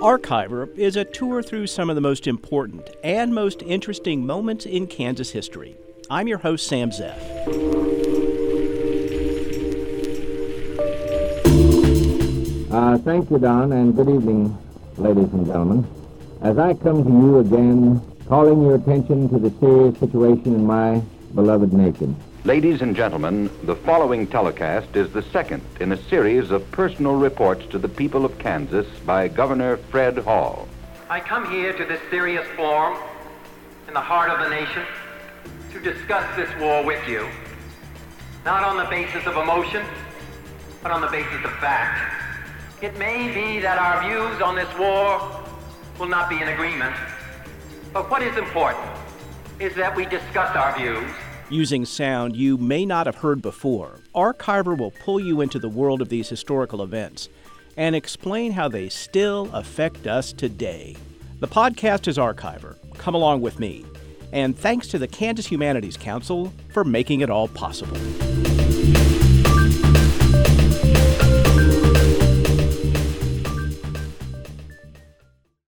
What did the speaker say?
Archiver is a tour through some of the most important and most interesting moments in Kansas history. I'm your host, Sam Zeff. Uh, thank you, Don, and good evening, ladies and gentlemen. As I come to you again, calling your attention to the serious situation in my beloved nation. Ladies and gentlemen, the following telecast is the second in a series of personal reports to the people of Kansas by Governor Fred Hall. I come here to this serious forum in the heart of the nation to discuss this war with you, not on the basis of emotion, but on the basis of fact. It may be that our views on this war will not be in agreement, but what is important is that we discuss our views using sound you may not have heard before, Archiver will pull you into the world of these historical events and explain how they still affect us today. The podcast is Archiver. Come along with me. And thanks to the Kansas Humanities Council for making it all possible.